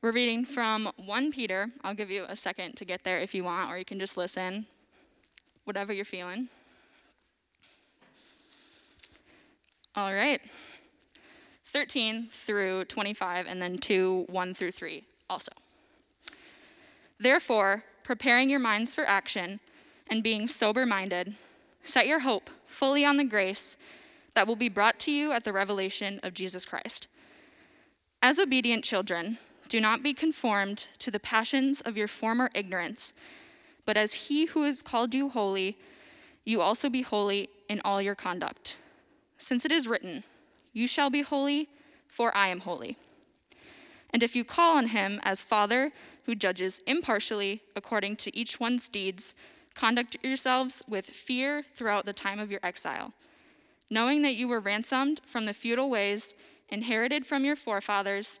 We're reading from 1 Peter. I'll give you a second to get there if you want, or you can just listen, whatever you're feeling. All right. 13 through 25, and then 2, 1 through 3 also. Therefore, preparing your minds for action and being sober minded, set your hope fully on the grace that will be brought to you at the revelation of Jesus Christ. As obedient children, do not be conformed to the passions of your former ignorance, but as he who has called you holy, you also be holy in all your conduct. Since it is written, You shall be holy, for I am holy. And if you call on him as Father who judges impartially according to each one's deeds, conduct yourselves with fear throughout the time of your exile, knowing that you were ransomed from the feudal ways inherited from your forefathers,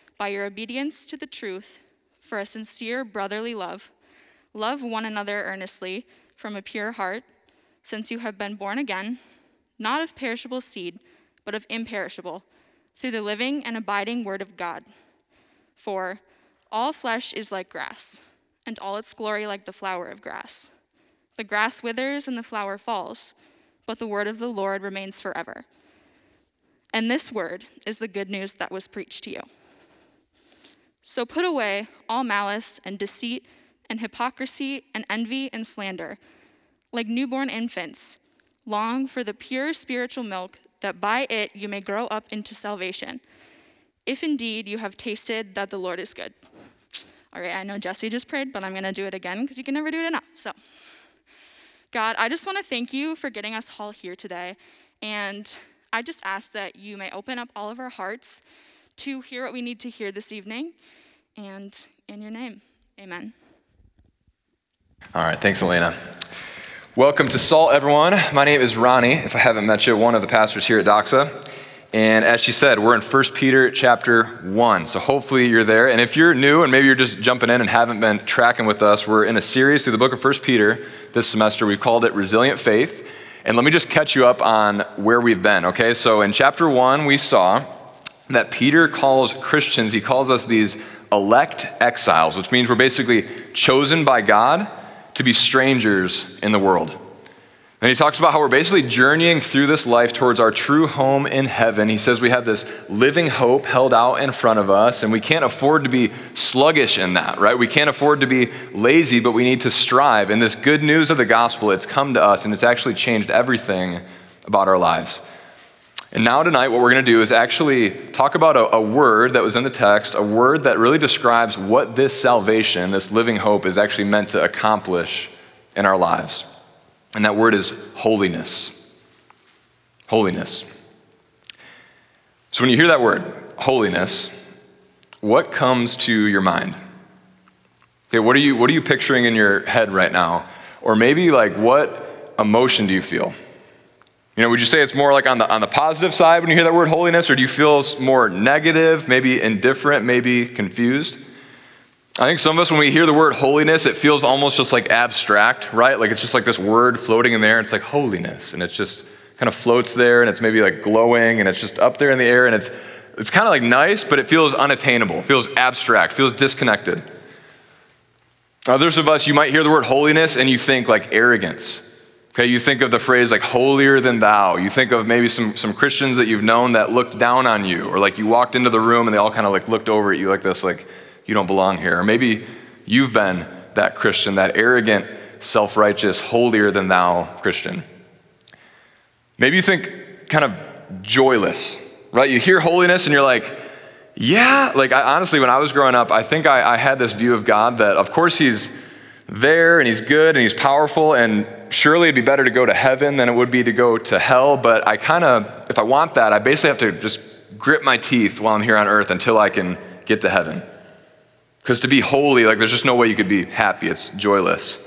by your obedience to the truth for a sincere brotherly love, love one another earnestly from a pure heart, since you have been born again, not of perishable seed, but of imperishable, through the living and abiding word of God. For all flesh is like grass, and all its glory like the flower of grass. The grass withers and the flower falls, but the word of the Lord remains forever. And this word is the good news that was preached to you. So put away all malice and deceit and hypocrisy and envy and slander. Like newborn infants, long for the pure spiritual milk, that by it you may grow up into salvation, if indeed you have tasted that the Lord is good. All right, I know Jesse just prayed, but I'm going to do it again because you can never do it enough. So, God, I just want to thank you for getting us all here today. And I just ask that you may open up all of our hearts to hear what we need to hear this evening. And in your name, amen. All right, thanks, Elena. Welcome to Salt, everyone. My name is Ronnie, if I haven't met you, one of the pastors here at Doxa. And as she said, we're in 1 Peter chapter 1. So hopefully you're there. And if you're new and maybe you're just jumping in and haven't been tracking with us, we're in a series through the book of 1 Peter this semester. We've called it Resilient Faith. And let me just catch you up on where we've been, okay? So in chapter 1, we saw that Peter calls Christians, he calls us these elect exiles, which means we're basically chosen by God to be strangers in the world. And he talks about how we're basically journeying through this life towards our true home in heaven. He says we have this living hope held out in front of us, and we can't afford to be sluggish in that, right? We can't afford to be lazy, but we need to strive. And this good news of the gospel, it's come to us, and it's actually changed everything about our lives. And now, tonight, what we're going to do is actually talk about a, a, word that was in the text, a word that really describes what this salvation, this living hope, is actually meant to accomplish in our lives. And that word is holiness. Holiness. So when you hear that word, holiness, what comes to your mind? Okay, what are you what are you picturing in your head right now? Or maybe like what emotion do you feel? You know, would you say it's more like on the on the positive side when you hear that word holiness, or do you feel more negative, maybe indifferent, maybe confused? I think some of us, when we hear the word holiness, it feels almost just like abstract, right? Like it's just like this word floating in there. It's like holiness, and it just kind of floats there, and it's maybe like glowing, and it's just up there in the air, and it's it's kind of like nice, but it feels unattainable, feels abstract, feels disconnected. Others of us, you might hear the word holiness, and you think like arrogance. Okay, you think of the phrase like holier than thou. You think of maybe some, some Christians that you've known that looked down on you, or like you walked into the room and they all kind of like looked over at you like this, like, you don't belong here. Or maybe you've been that Christian, that arrogant, self righteous, holier than thou Christian. Maybe you think kind of joyless, right? You hear holiness and you're like, yeah, like I, honestly, when I was growing up, I think I, I had this view of God that, of course, He's there and He's good and He's powerful, and surely it'd be better to go to heaven than it would be to go to hell. But I kind of, if I want that, I basically have to just grip my teeth while I'm here on earth until I can get to heaven. Because to be holy, like there's just no way you could be happy. It's joyless.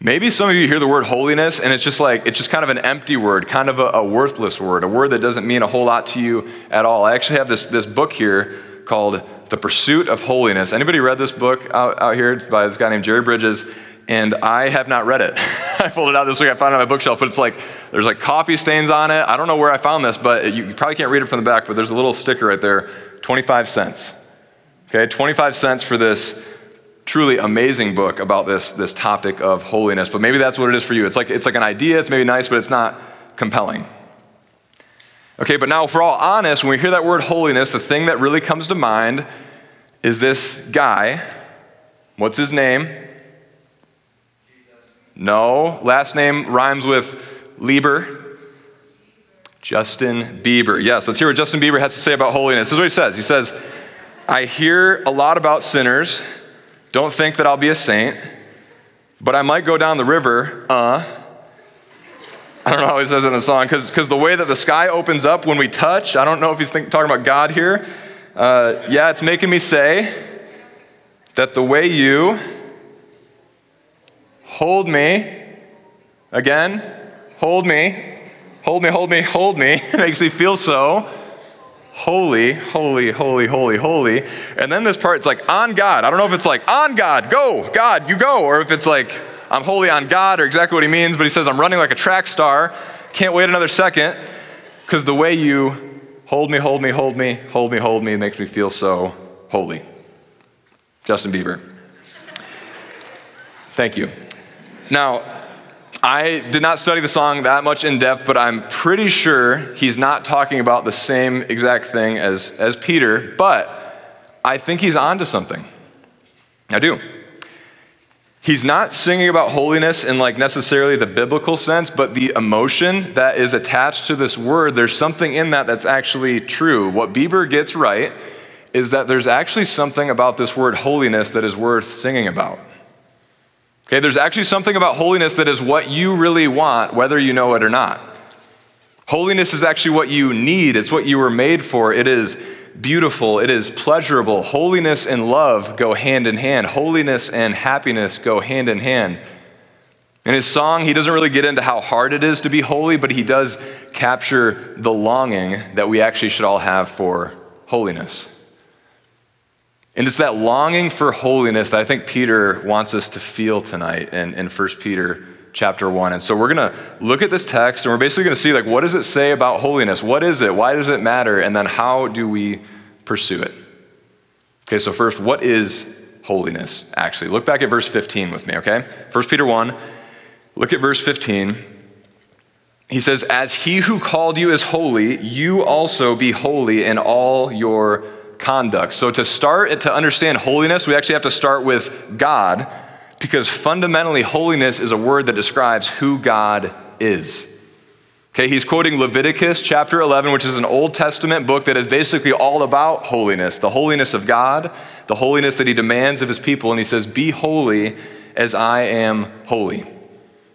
Maybe some of you hear the word holiness and it's just like, it's just kind of an empty word, kind of a, a, worthless word, a word that doesn't mean a whole lot to you at all. I actually have this, this book here called The Pursuit of Holiness. Anybody read this book out, out here? It's by this guy named Jerry Bridges, and I have not read it. I pulled it out this week, I found it on my bookshelf, but it's like, there's like coffee stains on it. I don't know where I found this, but you probably can't read it from the back, but there's a little sticker right there 25 cents. Okay, 25 cents for this truly amazing book about this, this topic of holiness. But maybe that's what it is for you. It's like, it's like an idea, it's maybe nice, but it's not compelling. Okay, but now, for all honest, when we hear that word holiness, the thing that really comes to mind is this guy. What's his name? No. Last name rhymes with Lieber. Justin Bieber. Yes, let's hear what Justin Bieber has to say about holiness. This is what he says. He says, I hear a lot about sinners don't think that I'll be a saint, but I might go down the river, uh. I don't know how he says it in the song, because the way that the sky opens up when we touch, I don't know if he's think, talking about God here. Uh, yeah, it's making me say that the way you hold me, again, hold me, hold me, hold me, hold me, It makes me feel so holy, holy, holy, holy, holy. And then this part, it's like on God. I don't know if it's like on God, go, God, you go, or if it's like I'm holy on God, or exactly what he means, but he says I'm running like a track star, can't wait another second, because the way you hold me, hold me, hold me, hold me, hold me makes me feel so holy. Justin Bieber. Thank you. Now, I did not study the song that much in depth, but I'm pretty sure he's not talking about the same exact thing as, as Peter, but I think he's onto something. I do. He's not singing about holiness in like necessarily the biblical sense, but the emotion that is attached to this word, there's something in that that's actually true. What Bieber gets right is that there's actually something about this word holiness that is worth singing about. Okay, there's actually something about holiness that is what you really want, whether you know it or not. Holiness is actually what you need, it's what you were made for. It is beautiful, it is pleasurable. Holiness and love go hand in hand, holiness and happiness go hand in hand. In his song, he doesn't really get into how hard it is to be holy, but he does capture the longing that we actually should all have for holiness. And it's that longing for holiness that I think Peter wants us to feel tonight in, in 1 Peter chapter 1. And so we're going to look at this text and we're basically going to see like what does it say about holiness? What is it? Why does it matter? And then how do we pursue it? Okay, so first, what is holiness actually? Look back at verse 15 with me, okay? 1 Peter 1, look at verse 15. He says, As he who called you is holy, you also be holy in all your conduct. So, to start to understand holiness, we actually have to start with God because fundamentally, holiness is a word that describes who God is. Okay, he's quoting Leviticus chapter 11, which is an Old Testament book that is basically all about holiness, the holiness of God, the holiness that he demands of his people. And he says, Be holy as I am holy.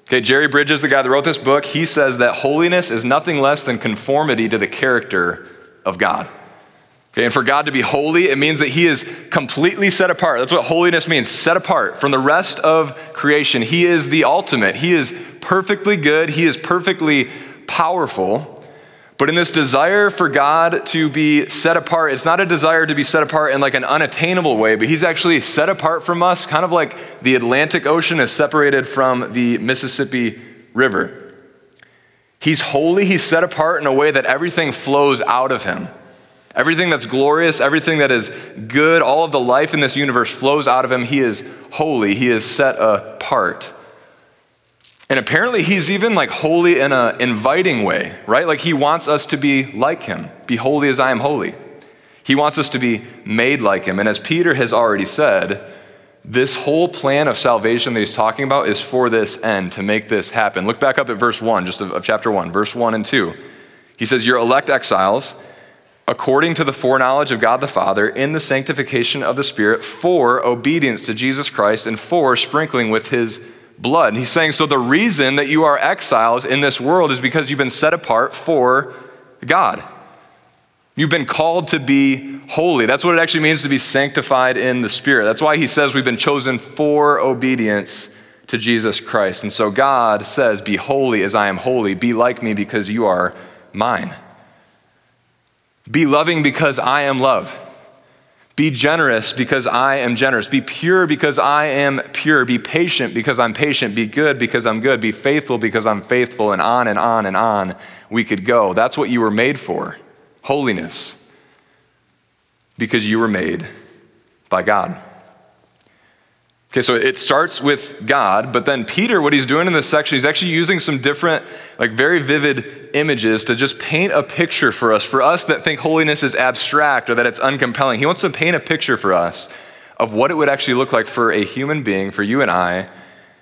Okay, Jerry Bridges, the guy that wrote this book, he says that holiness is nothing less than conformity to the character of God. Okay, and for God to be holy, it means that He is completely set apart. That's what holiness means set apart from the rest of creation. He is the ultimate. He is perfectly good, He is perfectly powerful. But in this desire for God to be set apart, it's not a desire to be set apart in like an unattainable way, but He's actually set apart from us, kind of like the Atlantic Ocean is separated from the Mississippi River. He's holy, He's set apart in a way that everything flows out of Him. Everything that's glorious, everything that is good, all of the life in this universe flows out of him. He is holy, he is set apart. And apparently, he's even like holy in an inviting way, right? Like he wants us to be like him. Be holy as I am holy. He wants us to be made like him. And as Peter has already said, this whole plan of salvation that he's talking about is for this end, to make this happen. Look back up at verse 1, just of, of chapter 1, verse 1 and 2. He says, You're elect exiles according to the foreknowledge of God the Father, in the sanctification of the Spirit, for obedience to Jesus Christ and for sprinkling with his blood. And he's saying, so the reason that you are exiles in this world is because you've been set apart for God. You've been called to be holy. That's what it actually means to be sanctified in the Spirit. That's why he says we've been chosen for obedience to Jesus Christ. And so God says, Be holy as I am holy. Be like me because you are mine. Be loving because I am love. Be generous because I am generous. Be pure because I am pure. Be patient because I'm patient. Be good because I'm good. Be faithful because I'm faithful. And on and on and on we could go. That's what you were made for holiness. Because you were made by God. Okay, so it starts with God, but then Peter, what he's doing in this section, he's actually using some different, like very vivid images to just paint a picture for us. For us that think holiness is abstract or that it's uncompelling, he wants to paint a picture for us of what it would actually look like for a human being, for you and I,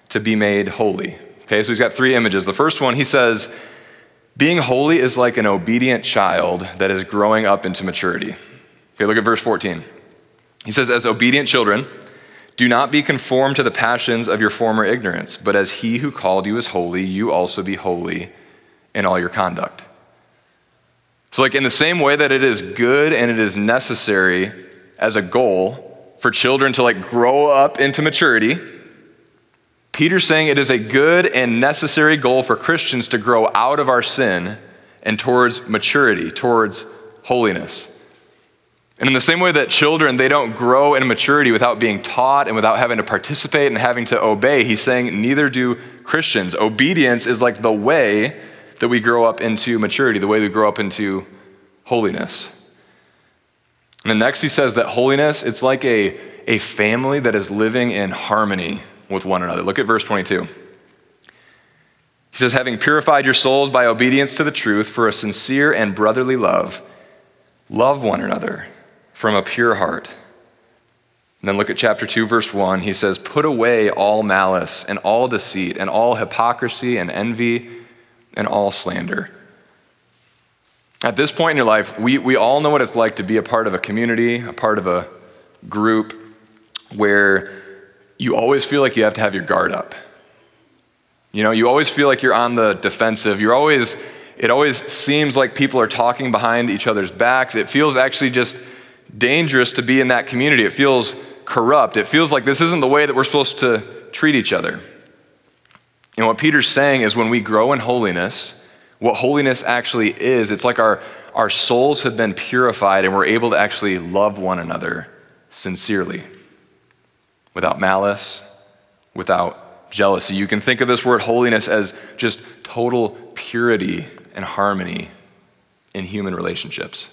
to be made holy. Okay, so he's got three images. The first one, he says, being holy is like an obedient child that is growing up into maturity. Okay, look at verse 14. He says, As obedient children, do not be conformed to the passions of your former ignorance, but as he who called you is holy, you also be holy in all your conduct. So, like in the same way that it is good and it is necessary as a goal for children to like grow up into maturity, Peter's saying it is a good and necessary goal for Christians to grow out of our sin and towards maturity, towards holiness. And in the same way that children, they don't grow in maturity without being taught and without having to participate and having to obey, he's saying neither do Christians. Obedience is like the way that we grow up into maturity, the way we grow up into holiness. And then next he says that holiness, it's like a, a family that is living in harmony with one another. Look at verse 22. He says, having purified your souls by obedience to the truth for a sincere and brotherly love, love one another from a pure heart. And then look at chapter 2, verse 1. He says, Put away all malice and all deceit and all hypocrisy and envy and all slander. At this point in your life, we, we all know what it's like to be a part of a community, a part of a group where you always feel like you have to have your guard up. You know, you always feel like you're on the defensive. You're always, it always seems like people are talking behind each other's backs. It feels actually just dangerous to be in that community. It feels corrupt. It feels like this isn't the way that we're supposed to treat each other. And what Peter's saying is when we grow in holiness, what holiness actually is, it's like our, our souls have been purified and we're able to actually love one another sincerely, without malice, without jealousy. You can think of this word holiness as just total purity and harmony in human relationships.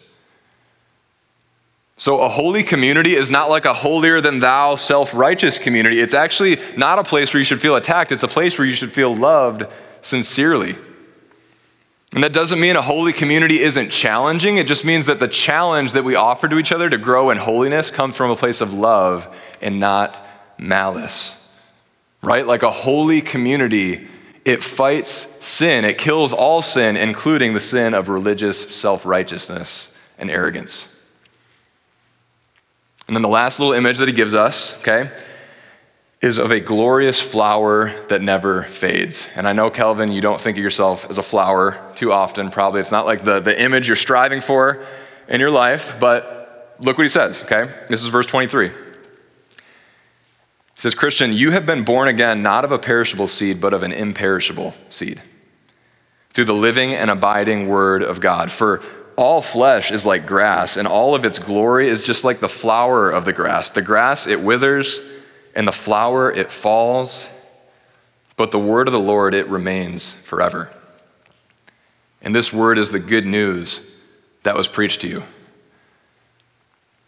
So, a holy community is not like a holier than thou, self righteous community. It's actually not a place where you should feel attacked, it's a place where you should feel loved sincerely. And that doesn't mean a holy community isn't challenging. It just means that the challenge that we offer to each other to grow in holiness comes from a place of love and not malice. Right? Like a holy community, it fights sin, it kills all sin, including the sin of religious self righteousness and arrogance. And then the last little image that he gives us, okay, is of a glorious flower that never fades. And I know, Kelvin, you don't think of yourself as a flower too often, probably. It's not like the, the image you're striving for in your life, but look what he says, okay? This is verse 23. He says, Christian, you have been born again not of a perishable seed, but of an imperishable seed, through the living and abiding word of God. For all flesh is like grass, and all of its glory is just like the flower of the grass. The grass, it withers, and the flower, it falls, but the word of the Lord, it remains forever. And this word is the good news that was preached to you.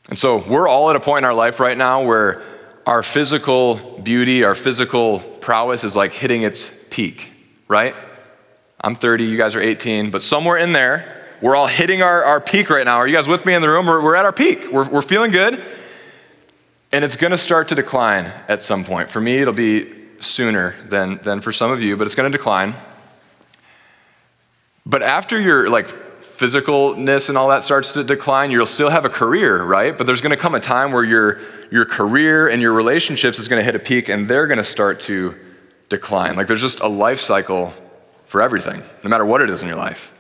And so we're all at a point in our life right now where our physical beauty, our physical prowess is like hitting its peak, right? I'm 30, you guys are 18, but somewhere in there, we're all hitting our, our peak right now. Are you guys with me in the room? We're, we're at our peak. We're, we're feeling good. And it's going to start to decline at some point. For me, it'll be sooner than, than for some of you, but it's going to decline. But after your like physicalness and all that starts to decline, you'll still have a career, right? But there's going to come a time where your your career and your relationships is going to hit a peak and they're going to start to decline. Like there's just a life cycle for everything, no matter what it is in your life.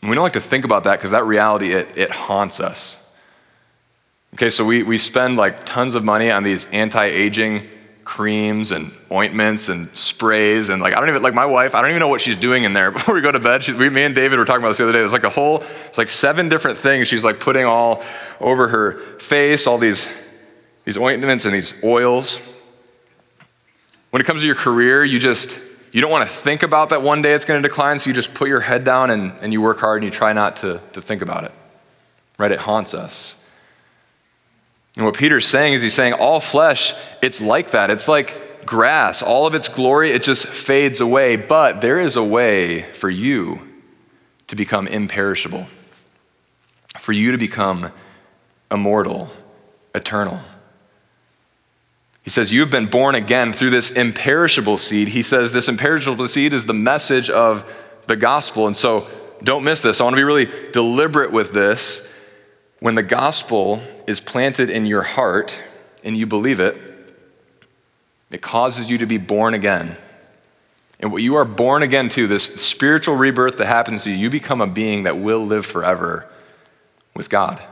And we don't like to think about that because that reality, it, it haunts us. Okay, so we, we spend like tons of money on these anti aging creams and ointments and sprays and like I don't even like my wife I don't even know what she's doing in there before we go to bed. She, we, me and David were talking about this the other day. It's like a whole it's like seven different things she's like putting all over her face, all these these ointments and these oils. When it comes to your career, you just you don't want to think about that one day it's going to decline, so you just put your head down and, and you work hard and you try not to, to think about it. Right? It haunts us. And what Peter's saying is he's saying all flesh, it's like that. It's like grass. All of its glory, it just fades away. But there is a way for you to become imperishable, for you to become immortal, eternal. He says, You've been born again through this imperishable seed. He says, This imperishable seed is the message of the gospel. And so don't miss this. I want to be really deliberate with this. When the gospel is planted in your heart and you believe it, it causes you to be born again. And what you are born again to, this spiritual rebirth that happens to you, you become a being that will live forever with God.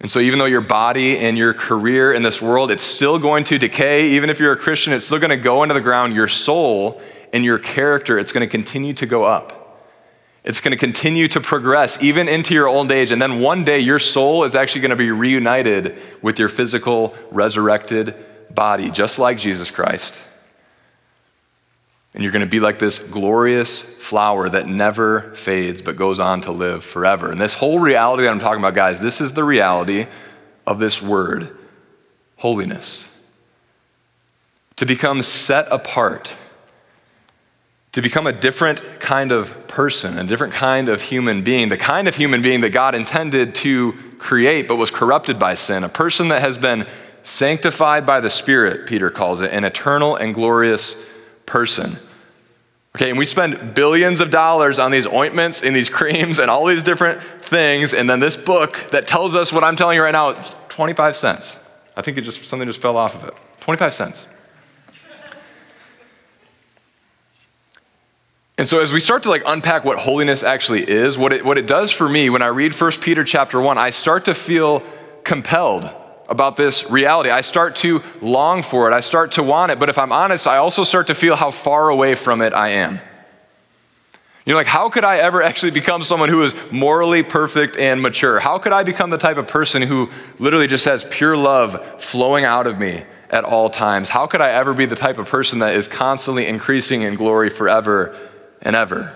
And so, even though your body and your career in this world, it's still going to decay, even if you're a Christian, it's still going to go into the ground. Your soul and your character, it's going to continue to go up. It's going to continue to progress even into your old age. And then one day, your soul is actually going to be reunited with your physical, resurrected body, just like Jesus Christ. And you're going to be like this glorious flower that never fades but goes on to live forever. And this whole reality that I'm talking about, guys, this is the reality of this word holiness. To become set apart to become a different kind of person, a different kind of human being, the kind of human being that God intended to create but was corrupted by sin, a person that has been sanctified by the Spirit, Peter calls it, an eternal and glorious person. Okay, and we spend billions of dollars on these ointments and these creams and all these different things, and then this book that tells us what I'm telling you right now, 25 cents. I think it just something just fell off of it. 25 cents. And so as we start to like unpack what holiness actually is, what it, what it does for me when I read 1 Peter chapter 1, I start to feel compelled about this reality. I start to long for it. I start to want it. But if I'm honest, I also start to feel how far away from it I am. You know, like, how could I ever actually become someone who is morally perfect and mature? How could I become the type of person who literally just has pure love flowing out of me at all times? How could I ever be the type of person that is constantly increasing in glory forever and ever.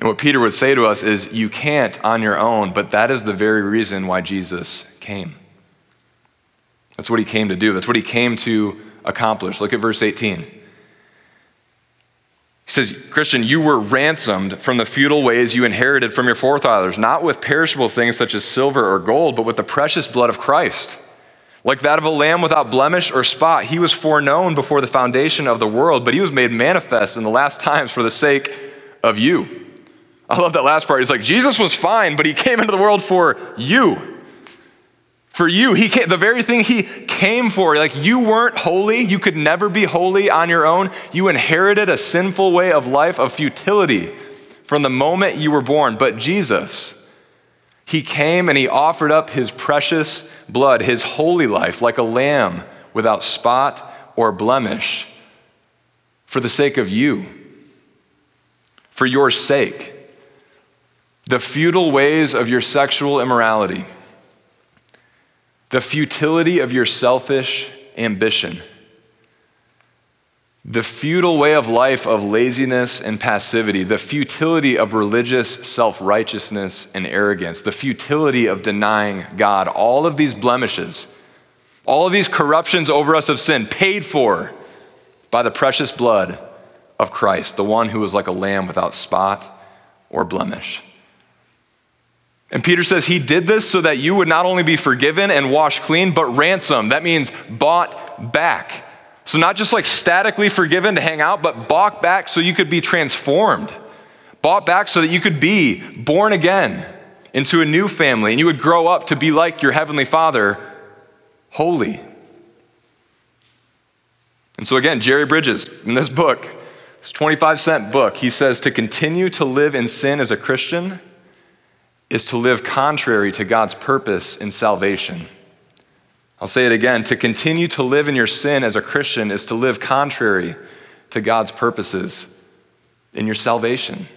And what Peter would say to us is, you can't on your own, but that is the very reason why Jesus came. That's what he came to do, that's what he came to accomplish. Look at verse 18. He says, Christian, you were ransomed from the futile ways you inherited from your forefathers, not with perishable things such as silver or gold, but with the precious blood of Christ like that of a lamb without blemish or spot. He was foreknown before the foundation of the world, but he was made manifest in the last times for the sake of you. I love that last part. He's like, Jesus was fine, but he came into the world for you. For you. He came, the very thing he came for. Like you weren't holy. You could never be holy on your own. You inherited a sinful way of life, of futility from the moment you were born. But Jesus, he came and he offered up his precious blood, his holy life, like a lamb without spot or blemish, for the sake of you, for your sake. The futile ways of your sexual immorality, the futility of your selfish ambition the futile way of life of laziness and passivity, the futility of religious self righteousness and arrogance, the futility of denying God, all of these blemishes, all of these corruptions over us of sin, paid for by the precious blood of Christ, the one who was like a lamb without spot or blemish. And Peter says he did this so that you would not only be forgiven and washed clean, but ransomed. That means bought back. So, not just like statically forgiven to hang out, but bought back so you could be transformed. Bought back so that you could be born again into a new family and you would grow up to be like your heavenly Father, holy. And so, again, Jerry Bridges in this book This 25 cent book, he says to continue to live in sin as a Christian is to live contrary to God's purpose in salvation. I'll say it again to continue to live in your sin as a Christian is to live contrary to God's purposes in your salvation.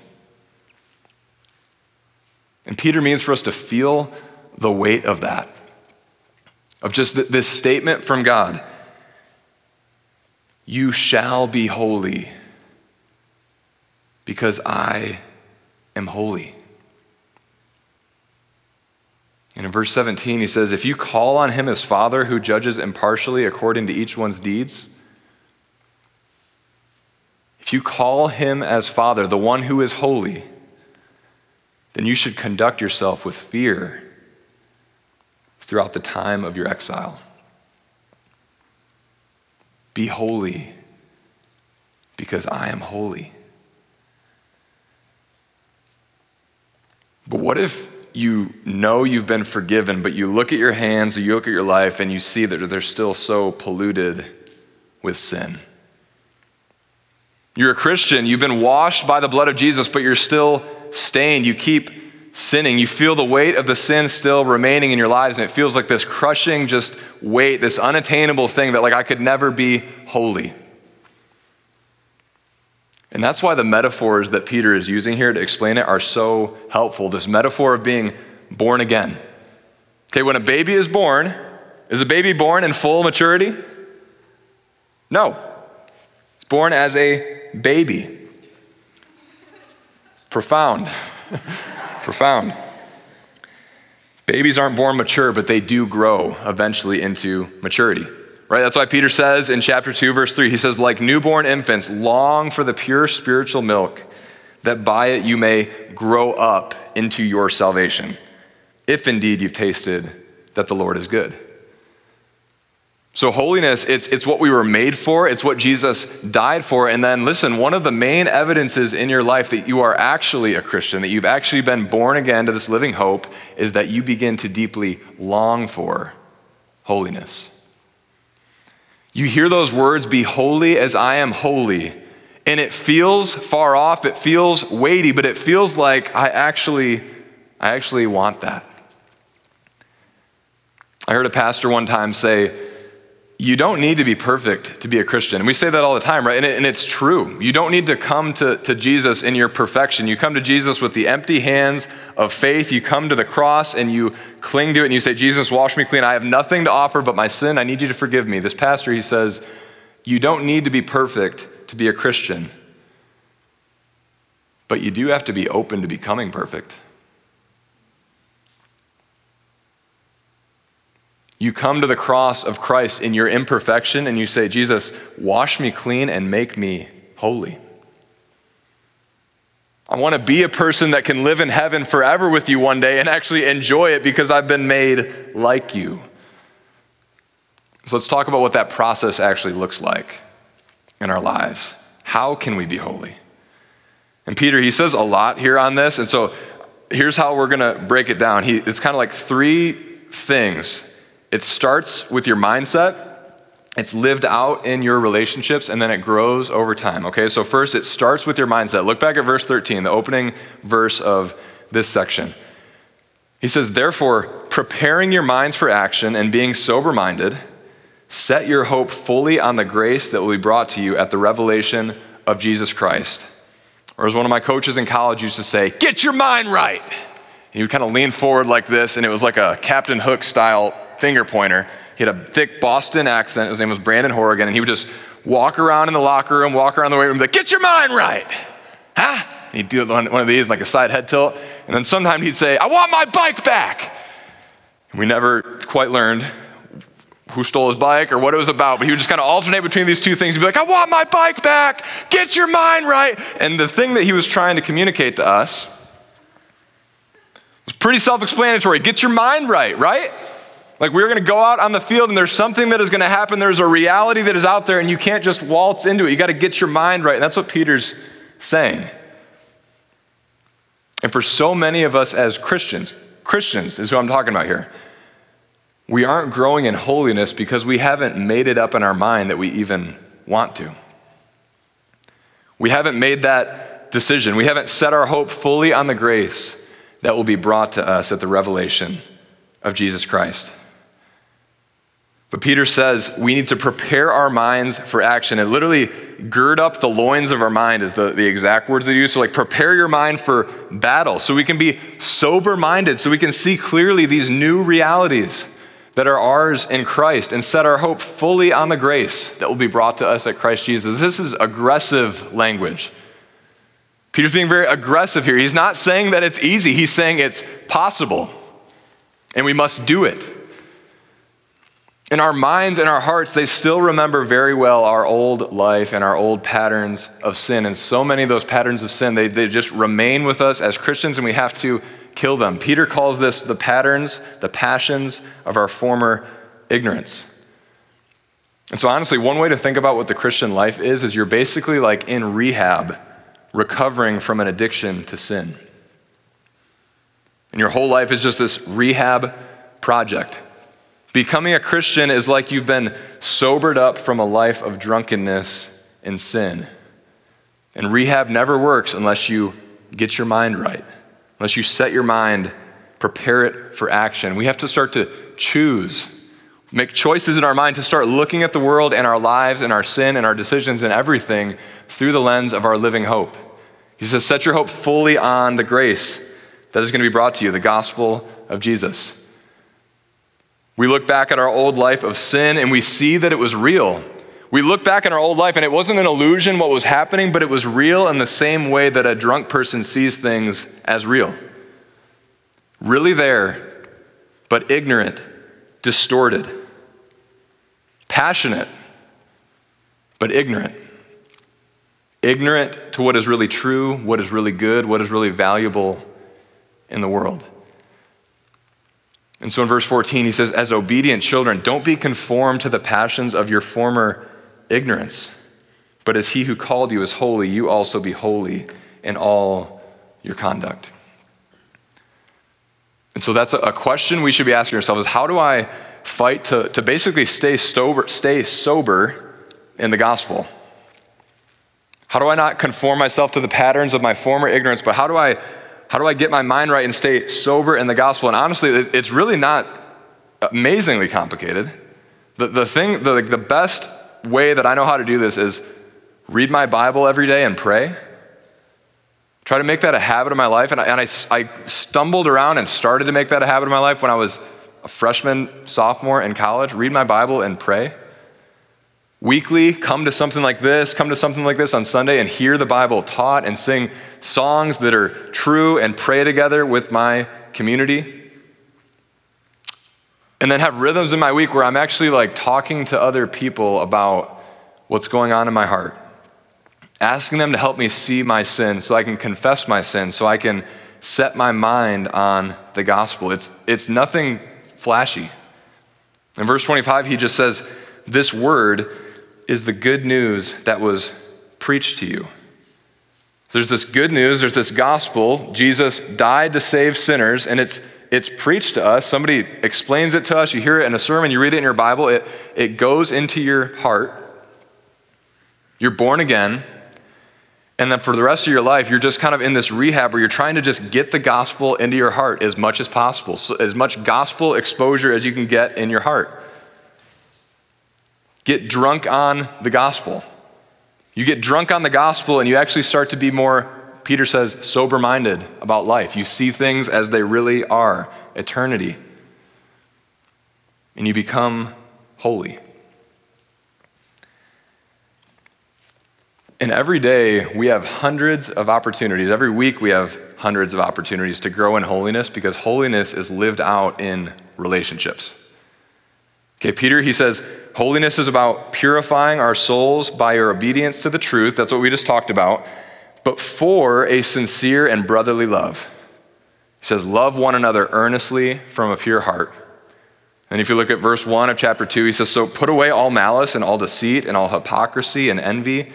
And Peter means for us to feel the weight of that, of just this statement from God You shall be holy because I am holy. And in verse 17, he says, If you call on him as Father who judges impartially according to each one's deeds, if you call him as Father, the one who is holy, then you should conduct yourself with fear throughout the time of your exile. Be holy because I am holy. But what if you know you've been forgiven, but you look at your hands you look at your life and you see that they're still so polluted with sin? You're a Christian, you've been washed by the blood of Jesus, but you're still stained. You keep sinning. You feel the weight of the sin still remaining in your lives, and it feels like this crushing just weight, this unattainable thing that, like, I could never be holy. And that's why the metaphors that Peter is using here to explain it are so helpful. This metaphor of being born again. Okay, when a baby is born, is a baby born in full maturity? No. It's born as a baby. Profound. Profound. Babies aren't born mature, but they do grow eventually into maturity. Right? That's why Peter says in chapter 2, verse 3, he says, like newborn infants, long for the pure spiritual milk, that by it you may grow up into your salvation, if indeed you've tasted that the Lord is good. So, holiness, it's, it's what we were made for, it's what Jesus died for. And then, listen, one of the main evidences in your life that you are actually a Christian, that you've actually been born again to this living hope, is that you begin to deeply long for holiness. You hear those words, be holy as I am holy, and it feels far off, it feels weighty, but it feels like I actually, I actually want that. I heard a pastor one time say, you don't need to be perfect to be a Christian. And we say that all the time, right? And, it, and, it's true. You don't need to come to, to Jesus in your perfection. You come to Jesus with the empty hands of faith. You come to the cross and you cling to it and you say, Jesus, wash me clean. I have nothing to offer but my sin. I need you to forgive me. This pastor, he says, You don't need to be perfect to be a Christian, but you do have to be open to becoming perfect. You come to the cross of Christ in your imperfection and you say, Jesus, wash me clean and make me holy. I want to be a person that can live in heaven forever with you one day and actually enjoy it because I've been made like you. So let's talk about what that process actually looks like in our lives. How can we be holy? And Peter, he says a lot here on this. And so here's how we're going to break it down. He, it's kind of like three things it starts with your mindset, it's lived out in your relationships, and then it grows over time. Okay, so first it starts with your mindset. Look back at verse 13, the opening verse of this section. He says, Therefore, preparing your minds for action and being sober minded, set your hope fully on the grace that will be brought to you at the revelation of Jesus Christ. Or as one of my coaches in college used to say, Get your mind right. He would kind of lean forward like this, and it was like a Captain Hook style finger pointer. He had a thick Boston accent. His name was Brandon Horrigan, and he would just walk around in the locker room, walk around the weight room, like, "Get your mind right, huh?" And he'd do one of these, like a side head tilt, and then sometimes he'd say, "I want my bike back." And we never quite learned who stole his bike or what it was about, but he would just kind of alternate between these two things. He'd be like, I want my bike back, get your mind right. And the thing that he was trying to communicate to us was pretty self explanatory get your mind right, right? Like we're going to go out on the field and there's something that is going to happen. There's a reality that is out there and you can't just waltz into it. You got to get your mind right. And that's what Peter's saying. And for so many of us as Christians, Christians is who I'm talking about here, we aren't growing in holiness because we haven't made it up in our mind that we even want to. We haven't made that decision. We haven't set our hope fully on the grace that will be brought to us at the revelation of Jesus Christ. But Peter says we need to prepare our minds for action and literally gird up the loins of our mind, is the, the exact words they use. So, like, prepare your mind for battle so we can be sober minded, so we can see clearly these new realities that are ours in Christ and set our hope fully on the grace that will be brought to us at Christ Jesus. This is aggressive language. Peter's being very aggressive here. He's not saying that it's easy, he's saying it's possible and we must do it. In our minds and our hearts, they still remember very well our old life and our old patterns of sin. And so many of those patterns of sin, they, they just remain with us as Christians, and we have to kill them. Peter calls this the patterns, the passions of our former ignorance. And so, honestly, one way to think about what the Christian life is is you're basically like in rehab, recovering from an addiction to sin. And your whole life is just this rehab project. Becoming a Christian is like you've been sobered up from a life of drunkenness and sin. And rehab never works unless you get your mind right, unless you set your mind, prepare it for action. We have to start to choose, make choices in our mind to start looking at the world and our lives and our sin and our decisions and everything through the lens of our living hope. He says, Set your hope fully on the grace that is going to be brought to you, the gospel of Jesus. We look back at our old life of sin and we see that it was real. We look back in our old life and it wasn't an illusion what was happening, but it was real in the same way that a drunk person sees things as real. Really there, but ignorant, distorted, passionate, but ignorant. Ignorant to what is really true, what is really good, what is really valuable in the world. And so in verse 14, he says, As obedient children, don't be conformed to the passions of your former ignorance, but as he who called you is holy, you also be holy in all your conduct. And so that's a question we should be asking ourselves is how do I fight to, to basically stay sober, stay sober in the gospel? How do I not conform myself to the patterns of my former ignorance, but how do I how do I get my mind right and stay sober in the gospel? And honestly, it's really not amazingly complicated. The, the thing, the, the best way that I know how to do this is read my Bible every day and pray. Try to make that a habit of my life. And, I, and I, I stumbled around and started to make that a habit of my life when I was a freshman, sophomore in college. Read my Bible and pray weekly come to something like this, come to something like this on Sunday and hear the Bible taught and sing songs that are true and pray together with my community. And then have rhythms in my week where I'm actually like talking to other people about what's going on in my heart. Asking them to help me see my sin so I can confess my sin, so I can set my mind on the gospel. It's, it's nothing flashy. In verse 25, he just says, This word is the good news that was preached to you. There's this good news, there's this gospel. Jesus died to save sinners, and it's, it's preached to us. Somebody explains it to us. You hear it in a sermon, you read it in your Bible, it, it goes into your heart. You're born again. And then for the rest of your life, you're just kind of in this rehab where you're trying to just get the gospel into your heart as much as possible, so as much gospel exposure as you can get in your heart get drunk on the gospel. You get drunk on the gospel and you actually start to be more, Peter says, sober minded about life. You see things as they really are eternity. And you become holy. And every day we have hundreds of opportunities. Every week we have hundreds of opportunities to grow in holiness because holiness is lived out in relationships. Okay, Peter, he says, holiness is about purifying our souls by your obedience to the truth. That's what we just talked about. But for a sincere and brotherly love. He says, love one another earnestly from a pure heart. And if you look at verse 1 of chapter 2, he says, So put away all malice and all deceit and all hypocrisy and envy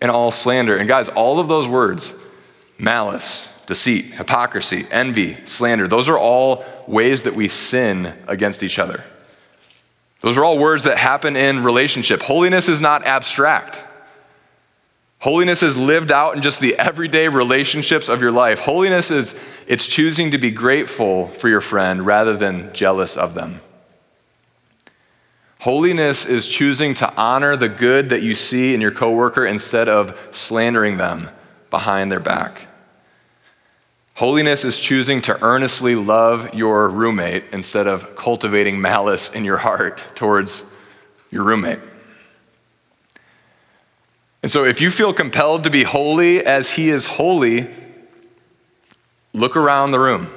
and all slander. And guys, all of those words, malice, deceit, hypocrisy, envy, slander, those are all ways that we sin against each other. Those are all words that happen in relationship. Holiness is not abstract. Holiness is lived out in just the everyday relationships of your life. Holiness is it's choosing to be grateful for your friend rather than jealous of them. Holiness is choosing to honor the good that you see in your coworker instead of slandering them behind their back. Holiness is choosing to earnestly love your roommate instead of cultivating malice in your heart towards your roommate. And so, if you feel compelled to be holy as he is holy, look around the room.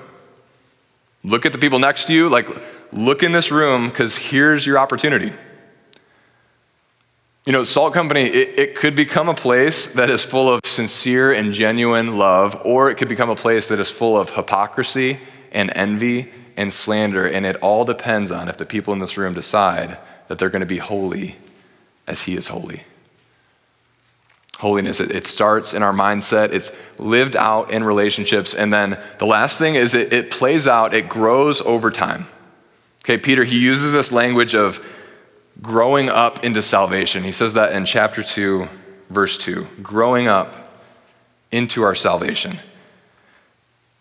Look at the people next to you. Like, look in this room because here's your opportunity. You know, Salt Company, it, it, could become a place that is full of sincere and genuine love, or it could become a place that is full of hypocrisy and envy and slander. And it all depends on if the people in this room decide that they're going to be holy as He is holy holiness. It, it, starts in our mindset, it's lived out in relationships. And then the last thing is it, it plays out, it grows over time. Okay, Peter, he uses this language of growing up into salvation. He says that in chapter 2, verse 2 growing up into our salvation.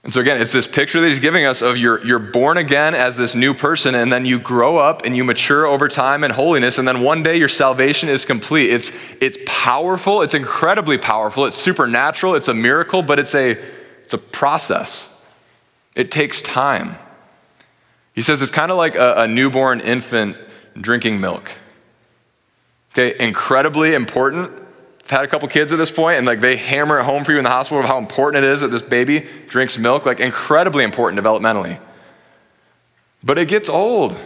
And so, again, it's this picture that he's giving us of you're, you're born again as this new person, and then you grow up and you mature over time in holiness, and then one day your salvation is complete. It's, it's powerful, it's incredibly powerful, it's supernatural, it's a miracle, but it's a, it's a process. It takes time. He says it's kind of like a, a newborn infant drinking milk. Okay, incredibly important I've had a couple kids at this point, and like they hammer it home for you in the hospital of how important it is that this baby drinks milk, like incredibly important developmentally. But it gets old.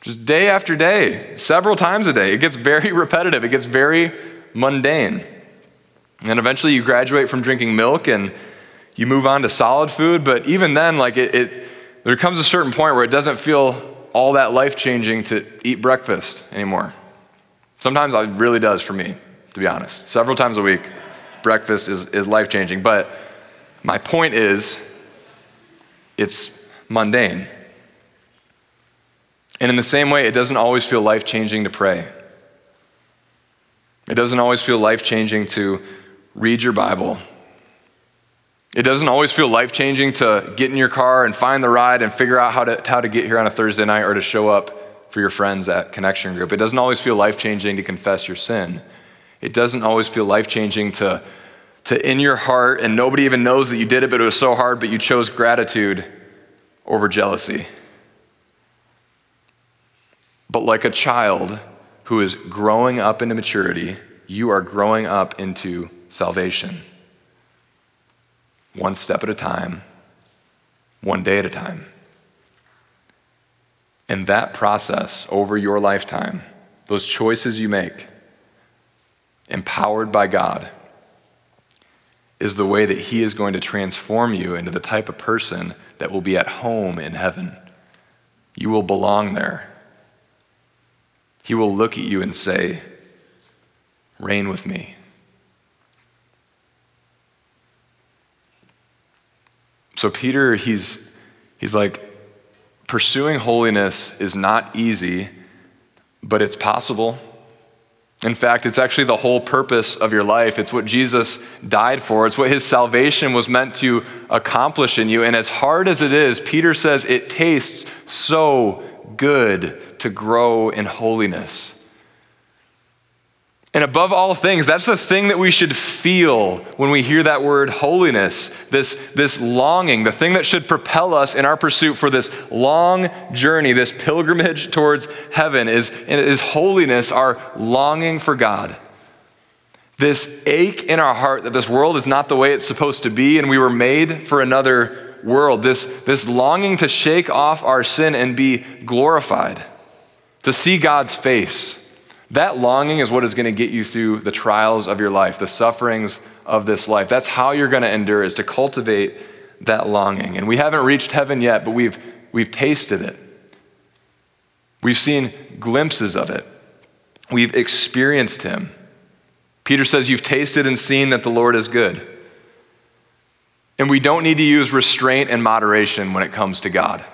Just day after day, several times a day. It gets very repetitive, it gets very mundane. And eventually you graduate from drinking milk and you move on to solid food, but even then, like it, it there comes a certain point where it doesn't feel all that life changing to eat breakfast anymore. Sometimes it really does for me to be honest. Several times a week, breakfast is, is life changing. But my point is, it's mundane. And in the same way, it doesn't always feel life changing to pray. It doesn't always feel life changing to read your Bible. It doesn't always feel life changing to get in your car and find the ride and figure out how to, how to get here on a Thursday night or to show up for your friends at Connection Group. It doesn't always feel life changing to confess your sin. It doesn't always feel life changing to, to in your heart, and nobody even knows that you did it, but it was so hard, but you chose gratitude over jealousy. But like a child who is growing up into maturity, you are growing up into salvation. One step at a time, one day at a time. And that process over your lifetime, those choices you make, empowered by God, is the way that He is going to transform you into the type of person that will be at home in heaven. You will belong there. He will look at you and say, Reign with me. So, Peter, he's, he's like, pursuing holiness is not easy, but it's possible. In fact, it's actually the whole purpose of your life. It's what Jesus died for. It's what his salvation was meant to accomplish in you. And as hard as it is, Peter says it tastes so good to grow in holiness. And above all things, that's the thing that we should feel when we hear that word holiness, this, this longing, the thing that should propel us in our pursuit for this long journey, this pilgrimage towards heaven, is, is holiness, our longing for God. This ache in our heart that this world is not the way it's supposed to be and we were made for another world. This, this longing to shake off our sin and be glorified, to see God's face that longing is what is going to get you through the trials of your life, the sufferings of this life. That's how you're going to endure, is to cultivate that longing. And we haven't reached heaven yet, but we've, we've tasted it. We've seen glimpses of it. We've experienced Him. Peter says, You've tasted and seen that the Lord is good. And we don't need to use restraint and moderation when it comes to God.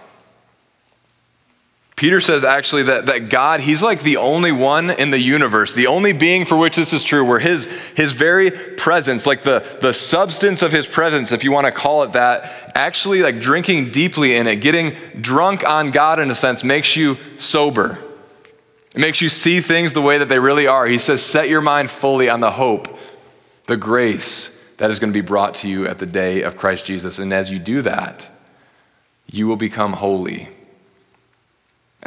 Peter says actually that, that God, he's like the only one in the universe, the only being for which this is true, where his, his very presence, like the, the substance of his presence, if you want to call it that, actually like drinking deeply in it, getting drunk on God in a sense, makes you sober. It makes you see things the way that they really are. He says, set your mind fully on the hope, the grace that is going to be brought to you at the day of Christ Jesus. And as you do that, you will become holy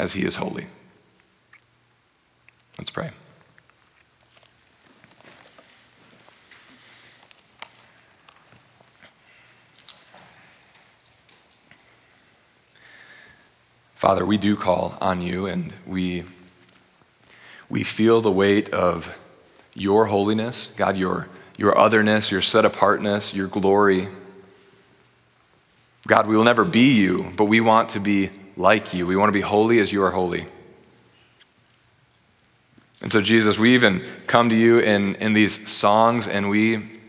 as he is holy. Let's pray. Father, we do call on you and we, we feel the weight of your holiness, God, your, your otherness, your set apartness, your glory. God, we will never be you, but we want to be like you. We want to be holy as you are holy. And so, Jesus, we even come to you in, in these songs and we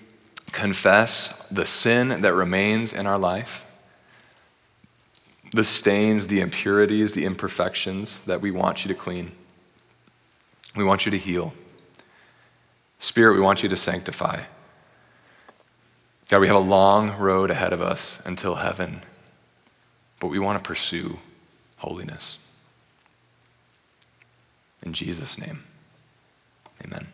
confess the sin that remains in our life, the stains, the impurities, the imperfections that we want you to clean. We want you to heal. Spirit, we want you to sanctify. God, we have a long road ahead of us until heaven, but we want to pursue holiness. In Jesus' name, amen.